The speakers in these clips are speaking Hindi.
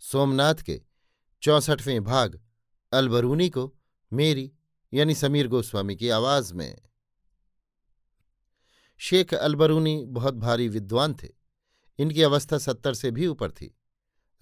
सोमनाथ के चौसठवें भाग अलबरूनी को मेरी यानी समीर गोस्वामी की आवाज़ में। शेख अलबरूनी बहुत भारी विद्वान थे। इनकी अवस्था सत्तर से भी ऊपर थी।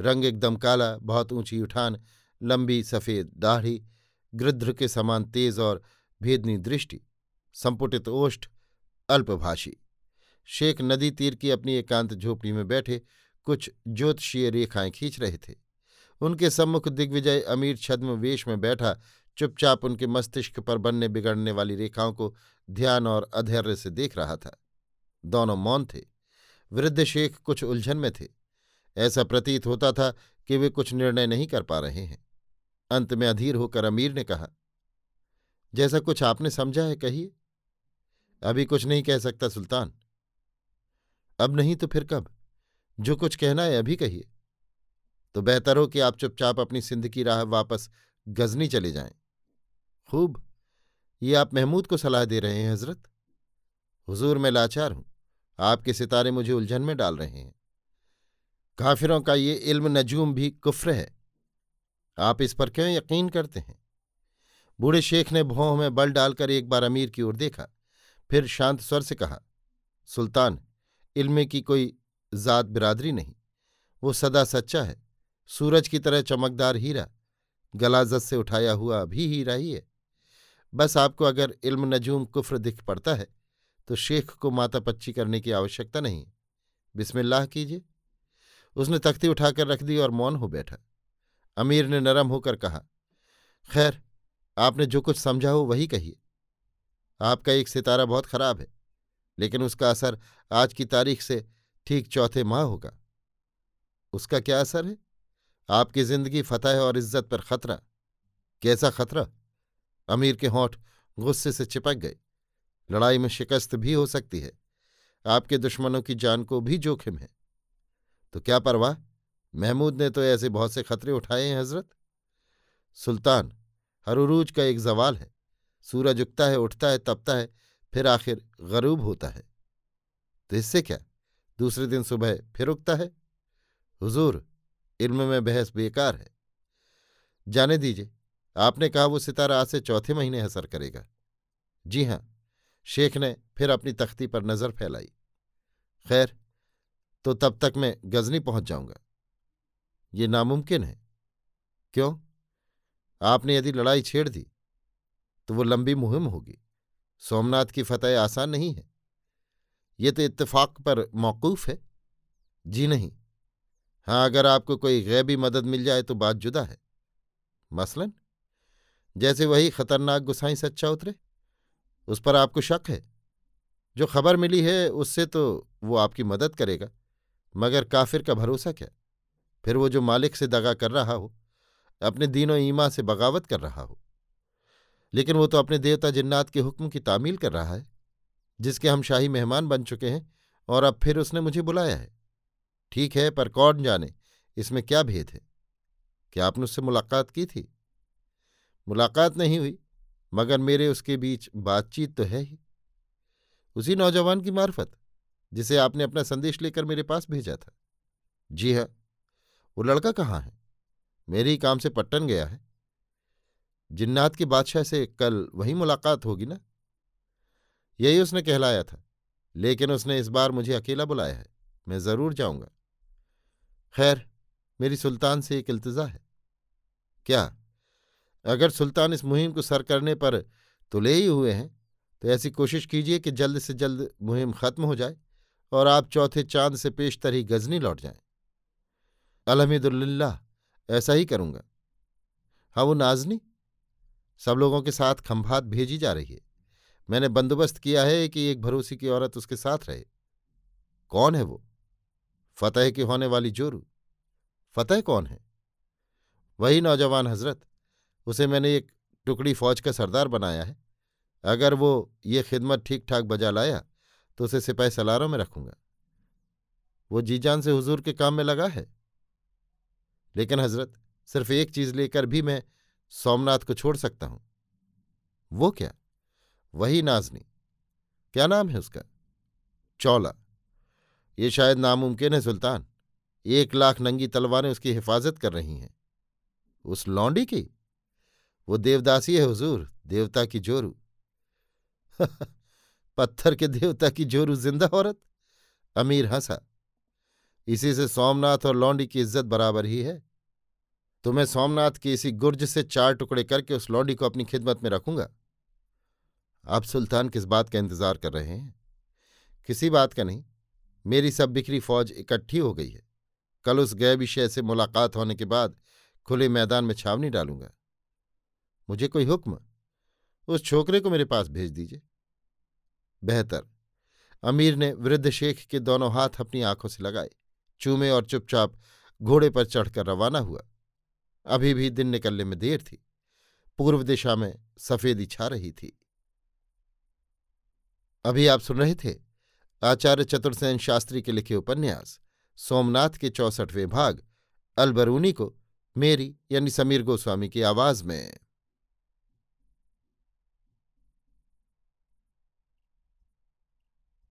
रंग एकदम काला, बहुत ऊँची उठान, लंबी सफ़ेद दाढ़ी, गृध्र के समान तेज और भेदनी दृष्टि, संपुटित ओष्ठ, अल्पभाषी। शेख नदी तीर की अपनी एकांत झोपड़ी में बैठे कुछ ज्योतिषीय रेखाएँ खींच रहे थे। उनके सम्मुख दिग्विजय अमीर छद्म वेश में बैठा, चुपचाप उनके मस्तिष्क पर बनने बिगड़ने वाली रेखाओं को ध्यान और अधैर्य से देख रहा था। दोनों मौन थे। वृद्ध शेख कुछ उलझन में थे। ऐसा प्रतीत होता था कि वे कुछ निर्णय नहीं कर पा रहे हैं। अंत में अधीर होकर अमीर ने कहा, जैसा कुछ आपने समझा है, कहिए। अभी कुछ नहीं कह सकता सुल्तान। अब नहीं तो फिर कब? जो कुछ कहना है अभी कहिए। तो बेहतर हो कि आप चुपचाप अपनी सिंध की राह वापस गजनी चले जाएँ। खूब। ये आप महमूद को सलाह दे रहे हैं, हज़रत। हुजूर, मैं लाचार हूँ। आपके सितारे मुझे उलझन में डाल रहे हैं। काफिरों का ये इल्म नजूम भी कुफ्र है। आप इस पर क्यों यकीन करते हैं? बूढ़े शेख ने भौह में बल डालकर एक बार अमीर की ओर देखा। फिर शांत स्वर से कहा, सुल्तान, इल्मे की कोई जात बिरादरी नहीं। वो सदा सच्चा है। सूरज की तरह चमकदार हीरा। गलाजत से उठाया हुआ भी हीरा ही है। बस आपको अगर इल्म नजूम कुफ्र दिख पड़ता है तो शेख को माता पच्ची करने की आवश्यकता नहीं। बिस्मिल्लाह कीजिए। उसने तख्ती उठाकर रख दी और मौन हो बैठा। अमीर ने नरम होकर कहा, खैर, आपने जो कुछ समझा हो वही कहिए। आपका एक सितारा बहुत खराब है, लेकिन उसका असर आज की तारीख से ठीक चौथे माह होगा। उसका क्या असर है? आपकी ज़िंदगी फतह और इज़्ज़त पर खतरा। कैसा खतरा? अमीर के होंठ गुस्से से चिपक गए। लड़ाई में शिकस्त भी हो सकती है। आपके दुश्मनों की जान को भी जोखिम है। तो क्या परवाह? महमूद ने तो ऐसे बहुत से खतरे उठाए हैं, हज़रत। सुल्तान, हर उरूज का एक जवाल है। सूरज उगता है, उठता है, तपता है, फिर आखिर गरूब होता है। तो इससे क्या? दूसरे दिन सुबह फिर उगता है। हुजूर, इल्म में बहस बेकार है। जाने दीजिए, आपने कहा वो सितारा आज से चौथे महीने असर करेगा। जी हाँ, शेख ने फिर अपनी तख्ती पर नज़र फैलाई। खैर तो तब तक मैं गजनी पहुँच जाऊँगा। ये नामुमकिन है। क्यों? आपने यदि लड़ाई छेड़ दी तो वो लंबी मुहिम होगी। सोमनाथ की फतेह आसान नहीं है। ये तो इत्तेफाक पर मौकूफ है। जी नहीं। हाँ अगर आपको कोई गैबी मदद मिल जाए तो बात जुदा है। मसलन, जैसे वही खतरनाक गुसाई सच्चा उतरे। उस पर आपको शक है। जो खबर मिली है, उससे तो वो आपकी मदद करेगा। मगर काफिर का भरोसा क्या? फिर वो जो मालिक से दगा कर रहा हो, अपने दीनों ईमा से बगावत कर रहा हो। लेकिन वो तो अपने देवता जिन्नात के हुक्म की तामील कर रहा है। जिसके हम शाही मेहमान बन चुके हैं और अब फिर उसने मुझे बुलाया है। ठीक है, पर कौन जाने? इसमें क्या भेद है? क्या आपने उससे मुलाकात की थी? मुलाकात नहीं हुई, मगर मेरे उसके बीच बातचीत तो है ही। उसी नौजवान की मार्फत, जिसे आपने अपना संदेश लेकर मेरे पास भेजा था। जी हाँ वो लड़का कहाँ है? मेरे ही काम से पट्टन गया है। जिन्नात के बादशाह से कल वही मुलाकात होगी ना? यही उसने कहलाया था, लेकिन उसने इस बार मुझे अकेला बुलाया है। मैं ज़रूर जाऊँगा। खैर, मेरी सुल्तान से एक इल्तजा है। क्या? अगर सुल्तान इस मुहिम को सर करने पर तुले ही हुए हैं तो ऐसी कोशिश कीजिए कि जल्द से जल्द मुहिम खत्म हो जाए और आप चौथे चाँद से पेशतर ही गजनी लौट जाएँ। अलहमदुल्ला ऐसा ही करूँगा। हाँ वो नाजनी? सब लोगों के साथ खंभात भेजी जा रही है। मैंने बंदोबस्त किया है कि एक भरोसी की औरत उसके साथ रहे। कौन है वो? फतेह की होने वाली जोरू। फतेह कौन है? वही नौजवान हज़रत, उसे मैंने एक टुकड़ी फौज का सरदार बनाया है। अगर वो ये खिदमत ठीक ठाक बजा लाया तो उसे सिपाही सलारों में रखूँगा। वो जीजान से हुजूर के काम में लगा है। लेकिन हज़रत, सिर्फ़ एक चीज़ लेकर भी मैं सोमनाथ को छोड़ सकता हूँ। वो क्या? वही नाजनी। क्या नाम है उसका? चौला। ये शायद नामुमकिन है सुल्तान। एक लाख नंगी तलवारें उसकी हिफाजत कर रही हैं। उस लौंडी की? वो देवदासी है हुजूर, देवता की जोरू। पत्थर के देवता की जोरू ज़िंदा औरत? अमीर हंसा। इसी से सोमनाथ और लौंडी की इज़्ज़त बराबर ही है। तो मैं सोमनाथ की इसी गुर्ज से चार टुकड़े करके उस लौंडी को अपनी खिदमत में रखूँगा? आप सुल्तान किस बात का इंतज़ार कर रहे हैं? किसी बात का नहीं। मेरी सब बिखरी फौज इकट्ठी हो गई है। कल उस गए विषय से मुलाकात होने के बाद खुले मैदान में छावनी डालूँगा। मुझे कोई हुक्म? उस छोकरे को मेरे पास भेज दीजिए। बेहतर। अमीर ने वृद्ध शेख के दोनों हाथ अपनी आँखों से लगाए। चूमे और चुपचाप घोड़े पर चढ़कर रवाना हुआ। अभी भी दिन निकलने में देर थी। पूर्व दिशा में सफेदी छा रही थी। अभी आप सुन रहे थे आचार्य चतुर्सेन शास्त्री के लिखे उपन्यास, सोमनाथ के चौसठवें भाग, अलबरूनी को मेरी यानी समीर गोस्वामी की आवाज़ में।